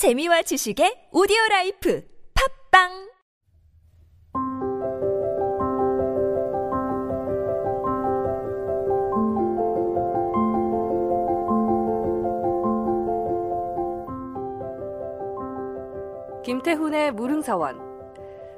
재미와 지식의 오디오 라이프 팟빵 김태훈의 무릉서원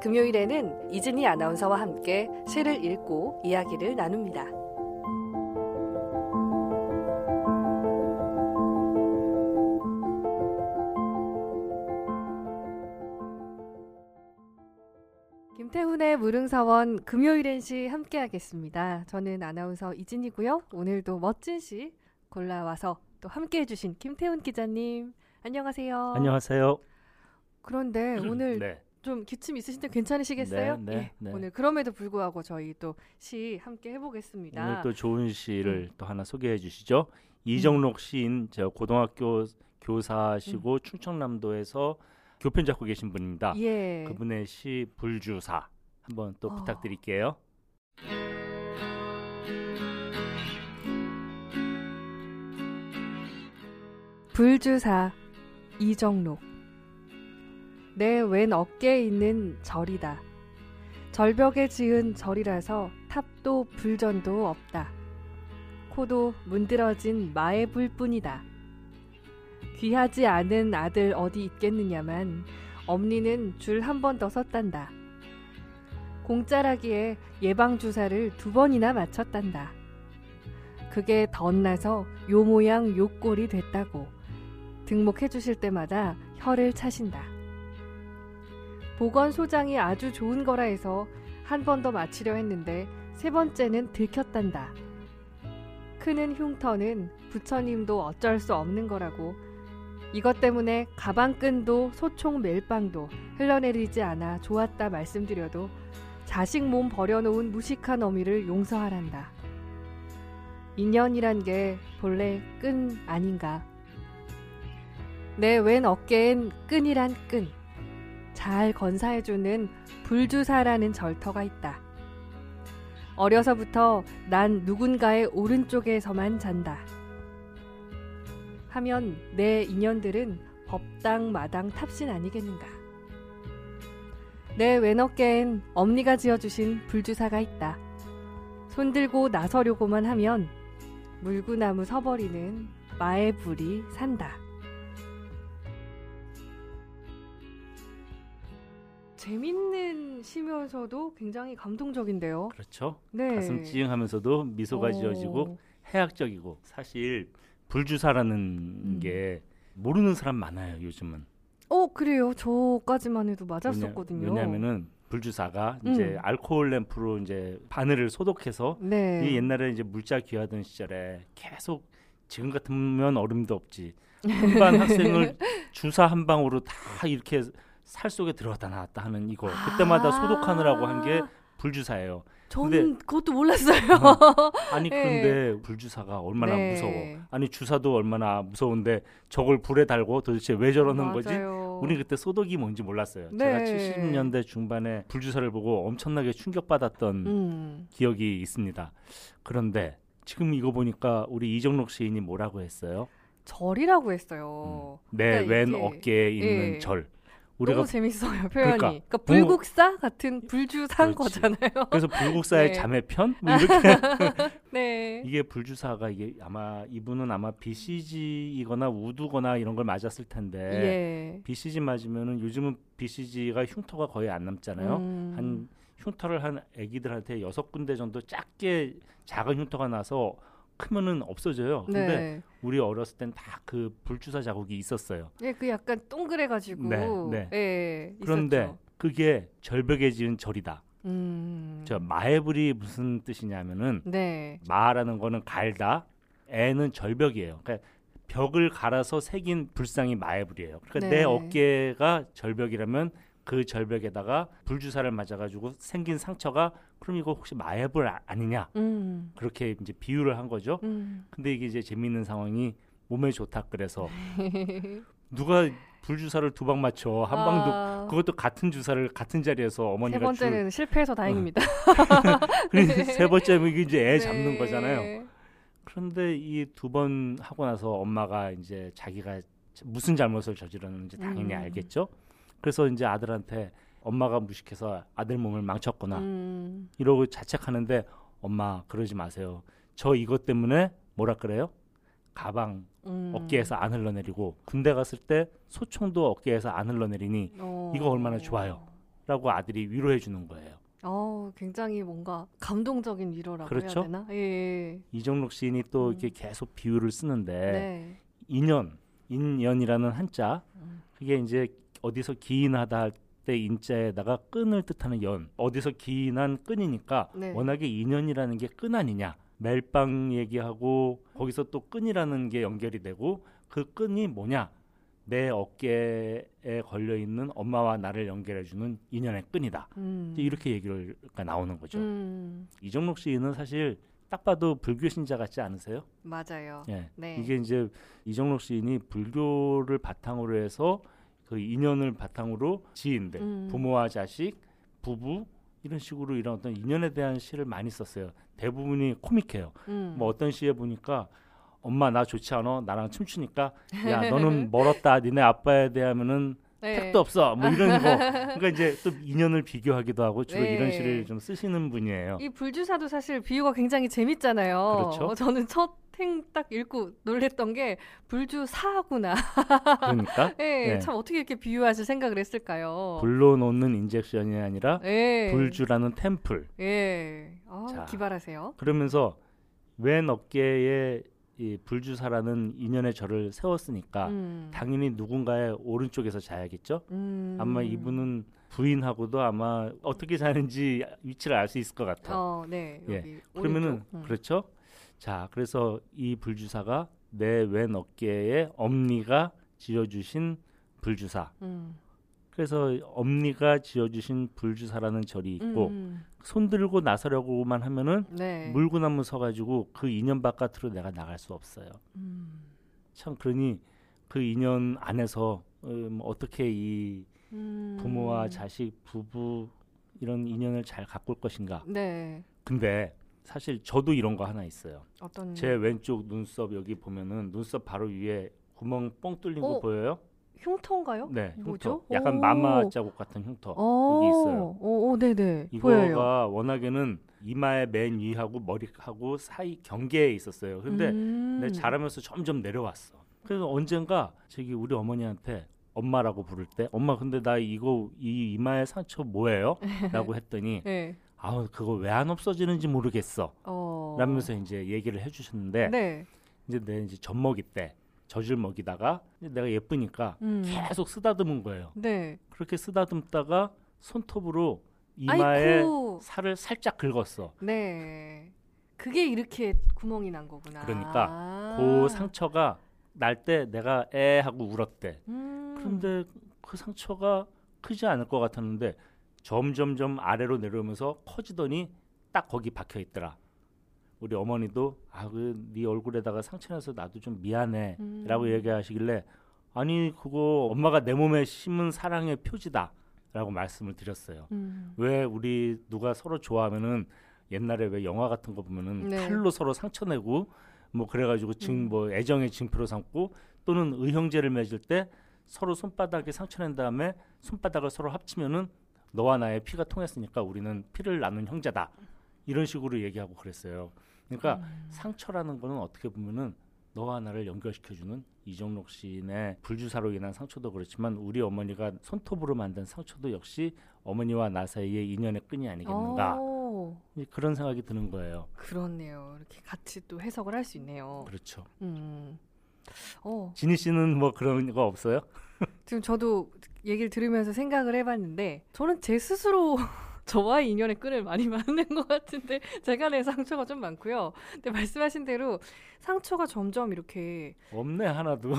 금요일에는 이진희 아나운서와 함께 시를 읽고 이야기를 나눕니다. 무릉서원 금요일엔 시 함께하겠습니다. 저는 아나운서 이진이고요. 오늘도 멋진 시 골라와서 또 함께해 주신 김태훈 기자님 안녕하세요. 안녕하세요. 그런데 오늘 네. 좀 기침 있으신데 괜찮으시겠어요? 네, 네, 예, 네. 오늘 그럼에도 불구하고 저희 또 시 함께 해보겠습니다. 오늘 또 좋은 시를 음. 또 하나 소개해 주시죠. 이정록 시인 저 고등학교 음. 교사시고 충청남도에서 교편 잡고 계신 분입니다. 예. 그분의 시 불주사 한번 또 어. 부탁드릴게요. 불주사 이정록 내 왼 어깨에 있는 절이다. 절벽에 지은 절이라서 탑도 불전도 없다. 코도 문드러진 마의 불뿐이다. 귀하지 않은 아들 어디 있겠느냐만 엄니는 줄 한 번 더 섰단다. 공짜라기에 예방주사를 두 번이나 맞췄단다. 그게 덧나서 요 모양 요 꼴이 됐다고 등록해 주실 때마다 혀를 차신다. 보건소장이 아주 좋은 거라 해서 한 번 더 맞히려 했는데 세 번째는 들켰단다. 크는 흉터는 부처님도 어쩔 수 없는 거라고 이것 때문에 가방끈도 소총 멜빵도 흘러내리지 않아 좋았다 말씀드려도 자식 몸 버려놓은 무식한 어미를 용서하란다. 인연이란 게 본래 끈 아닌가. 내 왼 어깨엔 끈이란 끈. 잘 건사해주는 불주사라는 절터가 있다. 어려서부터 난 누군가의 오른쪽에서만 잔다. 하면 내 인연들은 법당 마당 탑신 아니겠는가. 내 왼어깨엔 엄니가 지어주신 불주사가 있다. 손들고 나서려고만 하면 물구나무 서버리는 마의 불이 산다. 재밌는 시면서도 굉장히 감동적인데요. 그렇죠. 네. 가슴 찌흥하면서도 미소가 어. 지어지고 해학적이고 사실 불주사라는 음. 게 모르는 사람 많아요 요즘은. 어 그래요. 저까지만 해도 맞았었거든요. 왜냐, 하면은 불주사가 이제 음. 알코올 램프로 이제 바늘을 소독해서 네. 이 옛날에 이제 물자 귀하던 시절에 계속 지금 같으면 얼음도 없지 한반 학생을 주사 한 방으로 다 이렇게 살 속에 들어갔다 나왔다 하는 이거 그때마다 아. 소독하느라고 한 게 불주사예요. 저는 그것도 몰랐어요. 아니 네. 그런데 불주사가 얼마나 네. 무서워. 아니 주사도 얼마나 무서운데 저걸 불에 달고 도대체 왜 저러는 거지? 맞아요. 우리 그때 소독이 뭔지 몰랐어요. 네. 제가 70년대 중반에 불주사를 보고 엄청나게 충격받았던 음. 기억이 있습니다. 그런데 지금 이거 보니까 우리 이정록 시인이 뭐라고 했어요? 절이라고 했어요. 내 그러니까 왼 이게- 어깨에 있는 예. 절. 우리가 너무 재밌어요 표현이. 그러니까 그러니까, 불국사 같은 불주사인 그렇지. 거잖아요. 그래서 불국사의 네. 자매편 뭐 이렇게 네. 이게 불주사가 이게 아마 이분은 아마 BCG이거나 우두거나 이런 걸 맞았을 텐데 예. BCG 맞으면은 요즘은 BCG가 흉터가 거의 안 남잖아요. 음. 한 흉터를 한 아기들한테 여섯 군데 정도 작게 작은 흉터가 나서 크면은 없어져요. 근데 네. 우리 어렸을 땐 다 그 불주사 자국이 있었어요. 예, 그 약간 동그래 가지고. 네, 네. 예. 그런데 있었죠. 그게 절벽에 지은 절이다. 음. 저 마애불이 무슨 뜻이냐면은 네. 마라는 거는 갈다, 애는 절벽이에요. 그러니까 벽을 갈아서 새긴 불상이 마애불이에요. 그러니까 네. 내 어깨가 절벽이라면 그 절벽에다가 불주사를 맞아가지고 생긴 상처가 그럼 이거 혹시 마애불 아- 아니냐 음. 그렇게 이제 비유를 한 거죠. 음. 근데 이게 이제 재밌는 상황이 몸에 좋다 그래서 누가 불주사를 두 방 맞춰 한 방도 아, 그것도 같은 주사를 같은 자리에서 세 어머니가 번째는 실패해서 다행입니다. 줄 그래서 세 번째면 이게 이제 애 잡는 네. 거잖아요. 그런데 이 두 번 하고 나서 엄마가 이제 자기가 무슨 잘못을 저질렀는지 당연히 음. 알겠죠. 그래서 이제 아들한테 엄마가 무식해서 아들 몸을 망쳤거나 음. 이러고 자책하는데 엄마 그러지 마세요. 저 이것 때문에 뭐라 그래요? 가방 음. 어깨에서 안 흘러내리고 군대 갔을 때 소총도 어깨에서 안 흘러내리니 어. 이거 얼마나 좋아요. 라고 아들이 위로해 주는 거예요. 어, 굉장히 뭔가 감동적인 위로라고 그렇죠? 해야 되나? 예. 이정록 시인이 또 음. 이렇게 계속 비유를 쓰는데 네. 인연, 인연이라는 한자 음. 그게 이제 어디서 기인하다 할 때 인자에다가 끈을 뜻하는 연 어디서 기인한 끈이니까 네. 워낙에 인연이라는 게 끈 아니냐 멜빵 얘기하고 거기서 또 끈이라는 게 연결이 되고 그 끈이 뭐냐 내 어깨에 걸려 있는 엄마와 나를 연결해 주는 인연의 끈이다 음. 이렇게 얘기가 나오는 거죠 음. 이정록 시인은 사실 딱 봐도 불교 신자 같지 않으세요? 맞아요. 예. 네. 이게 이제 이정록 시인이 불교를 바탕으로 해서 그 인연을 바탕으로 지인들, 음. 부모와 자식, 부부 이런 식으로 이런 어떤 인연에 대한 시를 많이 썼어요. 대부분이 코믹해요. 음. 뭐 어떤 시에 보니까 엄마 나 좋지 않아? 나랑 춤추니까 야 너는 멀었다. 니네 아빠에 대하면은 네. 택도 없어. 뭐 이런 거. 그러니까 이제 또 인연을 비교하기도 하고 주로 네. 이런 시를 좀 쓰시는 분이에요. 이 불주사도 사실 비유가 굉장히 재밌잖아요. 그렇죠. 어, 저는 첫 행딱 읽고 놀랬던 게 불주 사구나. 그러니까 예, 네. 참 어떻게 이렇게 비유하실 생각을 했을까요? 불로 놓는 인젝션이 아니라 예. 불주라는 템플. 예. 아, 자. 기발하세요. 그러면서 왼 어깨에 이 불주사라는 인연의 절을 세웠으니까 음. 당연히 누군가의 오른쪽에서 자야겠죠. 음. 아마 이분은 부인하고도 아마 어떻게 자는지 위치를 알 수 있을 것 같아. 어, 네. 예. 그러면은. 음. 그렇죠. 자, 그래서 이 불주사가 내 왼 어깨에 엄니가 지어주신 불주사. 음. 그래서 엄니가 지어주신 불주사라는 절이 있고 음. 손 들고 나서려고만 하면은 네. 물구나무 서가지고 그 인연 바깥으로 내가 나갈 수 없어요. 음. 참 그러니 그 인연 안에서 음, 어떻게 이 음. 부모와 자식, 부부 이런 인연을 잘 가꿀 것인가. 네. 근데 사실 저도 이런 거 하나 있어요. 어떤 제 왼쪽 눈썹 여기 보면은 눈썹 바로 위에 구멍 뻥 뚫린 거 어? 보여요? 흉터인가요? 네, 흉터. 뭐죠? 약간 오. 마마 자국 같은 흉터. 어. 여기 있어요. 오, 오, 네네. 보여요. 이거가 워낙에는 이마의 맨 위하고 머리하고 사이 경계에 있었어요. 근데 음. 자라면서 점점 내려왔어. 그래서 언젠가 저기 우리 어머니한테 엄마라고 부를 때 엄마 근데 나 이거 이 이마의 상처 뭐예요? 라고 했더니 네. 아우 그거 왜 안 없어지는지 모르겠어. 어. 라면서 이제 얘기를 해주셨는데 네. 이제 내 이제 젖먹이 때 젖을 먹이다가 내가 예쁘니까 음. 계속 쓰다듬은 거예요. 네. 그렇게 쓰다듬다가 손톱으로 이마에 아이쿠. 살을 살짝 긁었어. 네. 그게 이렇게 구멍이 난 거구나. 그러니까 아. 그 상처가 날 때 내가 에 하고 울었대. 음. 그런데 그 상처가 크지 않을 것 같았는데 점점점 아래로 내려오면서 커지더니 딱 거기 박혀 있더라. 우리 어머니도 아그네 얼굴에다가 상처 나서 나도 좀 미안해라고 음. 얘기하시길래 아니 그거 엄마가 내 몸에 심은 사랑의 표지다라고 말씀을 드렸어요. 음. 왜 우리 누가 서로 좋아하면은 옛날에 왜 영화 같은 거 보면은 네. 칼로 서로 상처 내고 뭐 그래가지고 증 음. 뭐 애정의 징표로 삼고 또는 의형제를 맺을 때 서로 손바닥에 상처 낸 다음에 손바닥을 서로 합치면은 너와 나의 피가 통했으니까 우리는 피를 나눈 형제다 이런 식으로 얘기하고 그랬어요. 그러니까 음. 상처라는 거는 어떻게 보면은 너와 나를 연결시켜주는 이정록 시인의 불주사로 인한 상처도 그렇지만 우리 어머니가 손톱으로 만든 상처도 역시 어머니와 나 사이의 인연의 끈이 아니겠는가 오, 그런 생각이 드는 거예요. 그렇네요. 이렇게 같이 또 해석을 할 수 있네요. 그렇죠. 음. 어, 진희 씨는 뭐 그런 거 없어요? 지금 저도 얘기를 들으면서 생각을 해봤는데 저는 제 스스로 저와의 인연의 끈을 많이 만든 것 같은데 제가 낸 상처가 좀 많고요. 근데 말씀하신 대로 상처가 점점 이렇게 없네 하나도.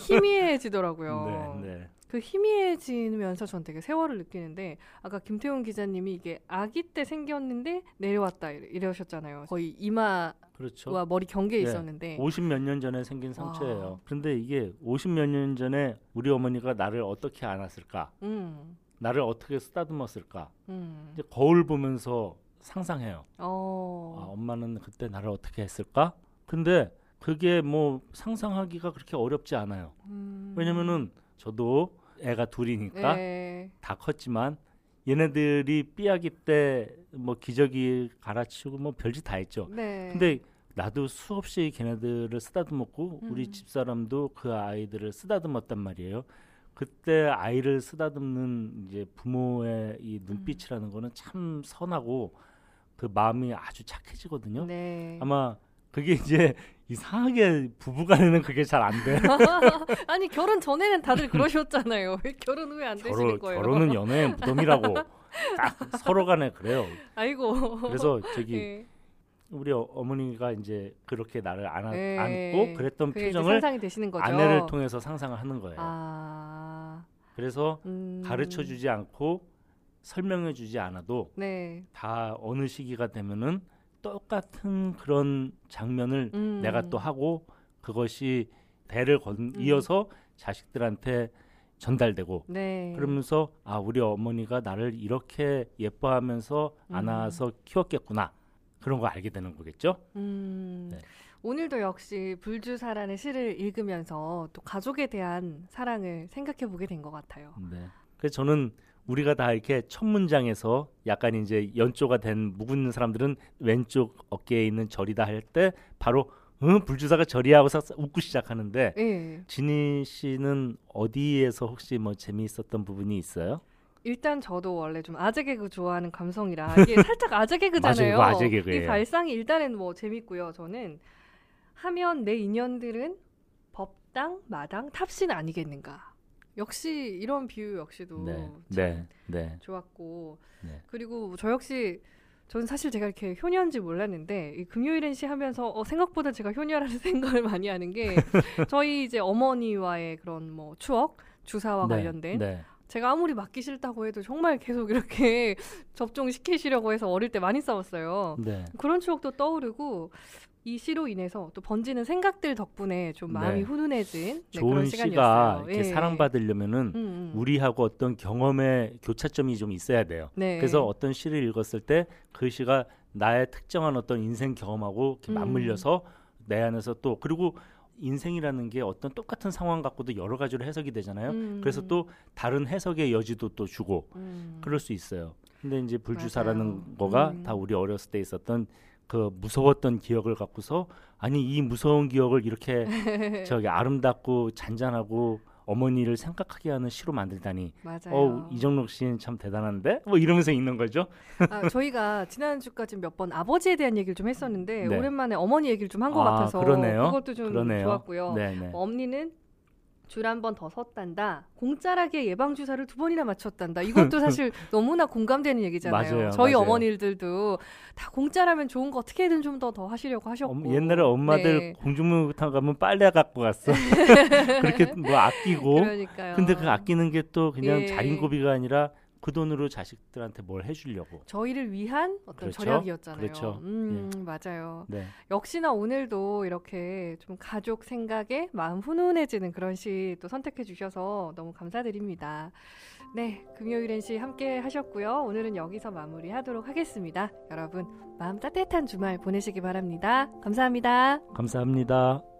희미해지더라고요. 네, 네. 그 희미해지면서 전 되게 세월을 느끼는데 아까 김태훈 기자님이 이게 아기 때 생겼는데 내려왔다 이러셨잖아요. 거의 이마와 그렇죠. 머리 경계에 네. 있었는데 50몇 년 전에 생긴 와. 상처예요. 그런데 이게 50몇 년 전에 우리 어머니가 나를 어떻게 안았을까? 음, 나를 어떻게 쓰다듬었을까? 음, 이제 거울 보면서 상상해요. 아, 어, 엄마는 그때 나를 어떻게 했을까? 근데 그게 뭐 상상하기가 그렇게 어렵지 않아요. 음. 왜냐면은 저도 애가 둘이니까 네. 다 컸지만 얘네들이 삐약이 때뭐 기저귀 갈아치우고 뭐 별짓 다 했죠. 네. 근데 나도 수없이 걔네들을 쓰다듬었고 우리 음. 집사람도 그 아이들을 쓰다듬었단 말이에요. 그때 아이를 쓰다듬는 이제 부모의 이 눈빛이라는 거는 참 선하고 그 마음이 아주 착해지거든요. 네. 아마 그게 이제 이상하게 부부간에는 그게 잘 안 돼. 아니 결혼 전에는 다들 그러셨잖아요. 왜 결혼 후에 안 되시는 결혼, 거예요? 결혼은 연애의 무덤이라고 딱 서로 간에 그래요. 아이고. 그래서 저기 예. 우리 어- 어머니가 이제 그렇게 나를 안아, 네. 안고 그랬던 표정을 되시는. 아내를 통해서 상상을 하는 거예요. 아. 그래서 음. 가르쳐 주지 않고 설명해 주지 않아도 네. 다 어느 시기가 되면은 똑같은 그런 장면을 음. 내가 또 하고 그것이 대를 건 음. 이어서 자식들한테 전달되고 네. 그러면서 아 우리 어머니가 나를 이렇게 예뻐하면서 음. 안아서 키웠겠구나 그런 거 알게 되는 거겠죠. 음. 네. 오늘도 역시 불주사라는 시를 읽으면서 또 가족에 대한 사랑을 생각해 보게 된 것 같아요. 네. 그래서 저는 우리가 다 이렇게 첫 문장에서 약간 이제 연조가 된 묵은 사람들은 왼쪽 어깨에 있는 절이다 할 때 바로 응 불주사가 절이야 하고서 웃고 시작하는데 예. 진희 씨는 어디에서 혹시 뭐 재미있었던 부분이 있어요? 일단 저도 원래 좀 아재 개그 좋아하는 감성이라 이게 살짝 아재 개그잖아요. 맞아요, 아재 개그예요. 이 발상이 일단은 뭐 재밌고요. 저는 하면 내 인연들은 법당, 마당, 탑신 아니겠는가. 역시 이런 비유 역시도 네, 참 네, 네. 좋았고 네. 그리고 저 역시 저는 사실 제가 이렇게 효녀인지 몰랐는데 이 금요일엔 시 하면서 어, 생각보다 제가 효녀라는 생각을 많이 하는 게 저희 이제 어머니와의 그런 뭐 추억 주사와 네, 관련된 네. 제가 아무리 맞기 싫다고 해도 정말 계속 이렇게 접종 시키시려고 해서 어릴 때 많이 싸웠어요. 네. 그런 추억도 떠오르고 이 시로 인해서 또 번지는 생각들 덕분에 좀 마음이 네. 훈훈해진 네, 좋은 그런 시가 시간이었어요. 이렇게 예. 사랑받으려면은 음, 음. 우리하고 어떤 경험의 교차점이 좀 있어야 돼요. 네. 그래서 어떤 시를 읽었을 때 그 시가 나의 특정한 어떤 인생 경험하고 이렇게 음. 맞물려서 내 안에서 또 그리고 인생이라는 게 어떤 똑같은 상황 갖고도 여러 가지로 해석이 되잖아요. 음. 그래서 또 다른 해석의 여지도 또 주고 음. 그럴 수 있어요. 근데 이제 불주사라는 맞아요. 거가 음. 다 우리 어렸을 때 있었던 그 무서웠던 기억을 갖고서 아니 이 무서운 기억을 이렇게 저기 아름답고 잔잔하고 어머니를 생각하게 하는 시로 만들다니 맞아요. 어 이정록 씨는 참 대단한데 뭐 이러면서 읽는 거죠. 아, 저희가 지난주까지 몇 번 아버지에 대한 얘기를 좀 했었는데 네. 오랜만에 어머니 얘기를 좀 한것 아, 같아서 그러네요. 그것도 좀 그러네요. 좋았고요. 네네. 엄니는 줄 한 번 더 섰단다. 공짜라게 예방 주사를 두 번이나 맞췄단다. 이것도 사실 너무나 공감되는 얘기잖아요. 맞아요, 저희 맞아요. 어머니들도 다 공짜라면 좋은 거 어떻게든 좀 더 더 하시려고 하셨고. 엄- 옛날에 엄마들 네. 공중목욕탕 가면 빨래 갖고 갔어. 그렇게 뭐 아끼고. 그러니까요. 근데 그 아끼는 게 또 그냥 예. 자린고비가 아니라 그 돈으로 자식들한테 뭘 해주려고. 저희를 위한 어떤 그렇죠. 절약이었잖아요. 그렇죠. 음, 맞아요. 네. 역시나 오늘도 이렇게 좀 가족 생각에 마음 훈훈해지는 그런 시 또 선택해 주셔서 너무 감사드립니다. 네, 금요일엔 시 함께 하셨고요. 오늘은 여기서 마무리하도록 하겠습니다. 여러분, 마음 따뜻한 주말 보내시기 바랍니다. 감사합니다. 감사합니다.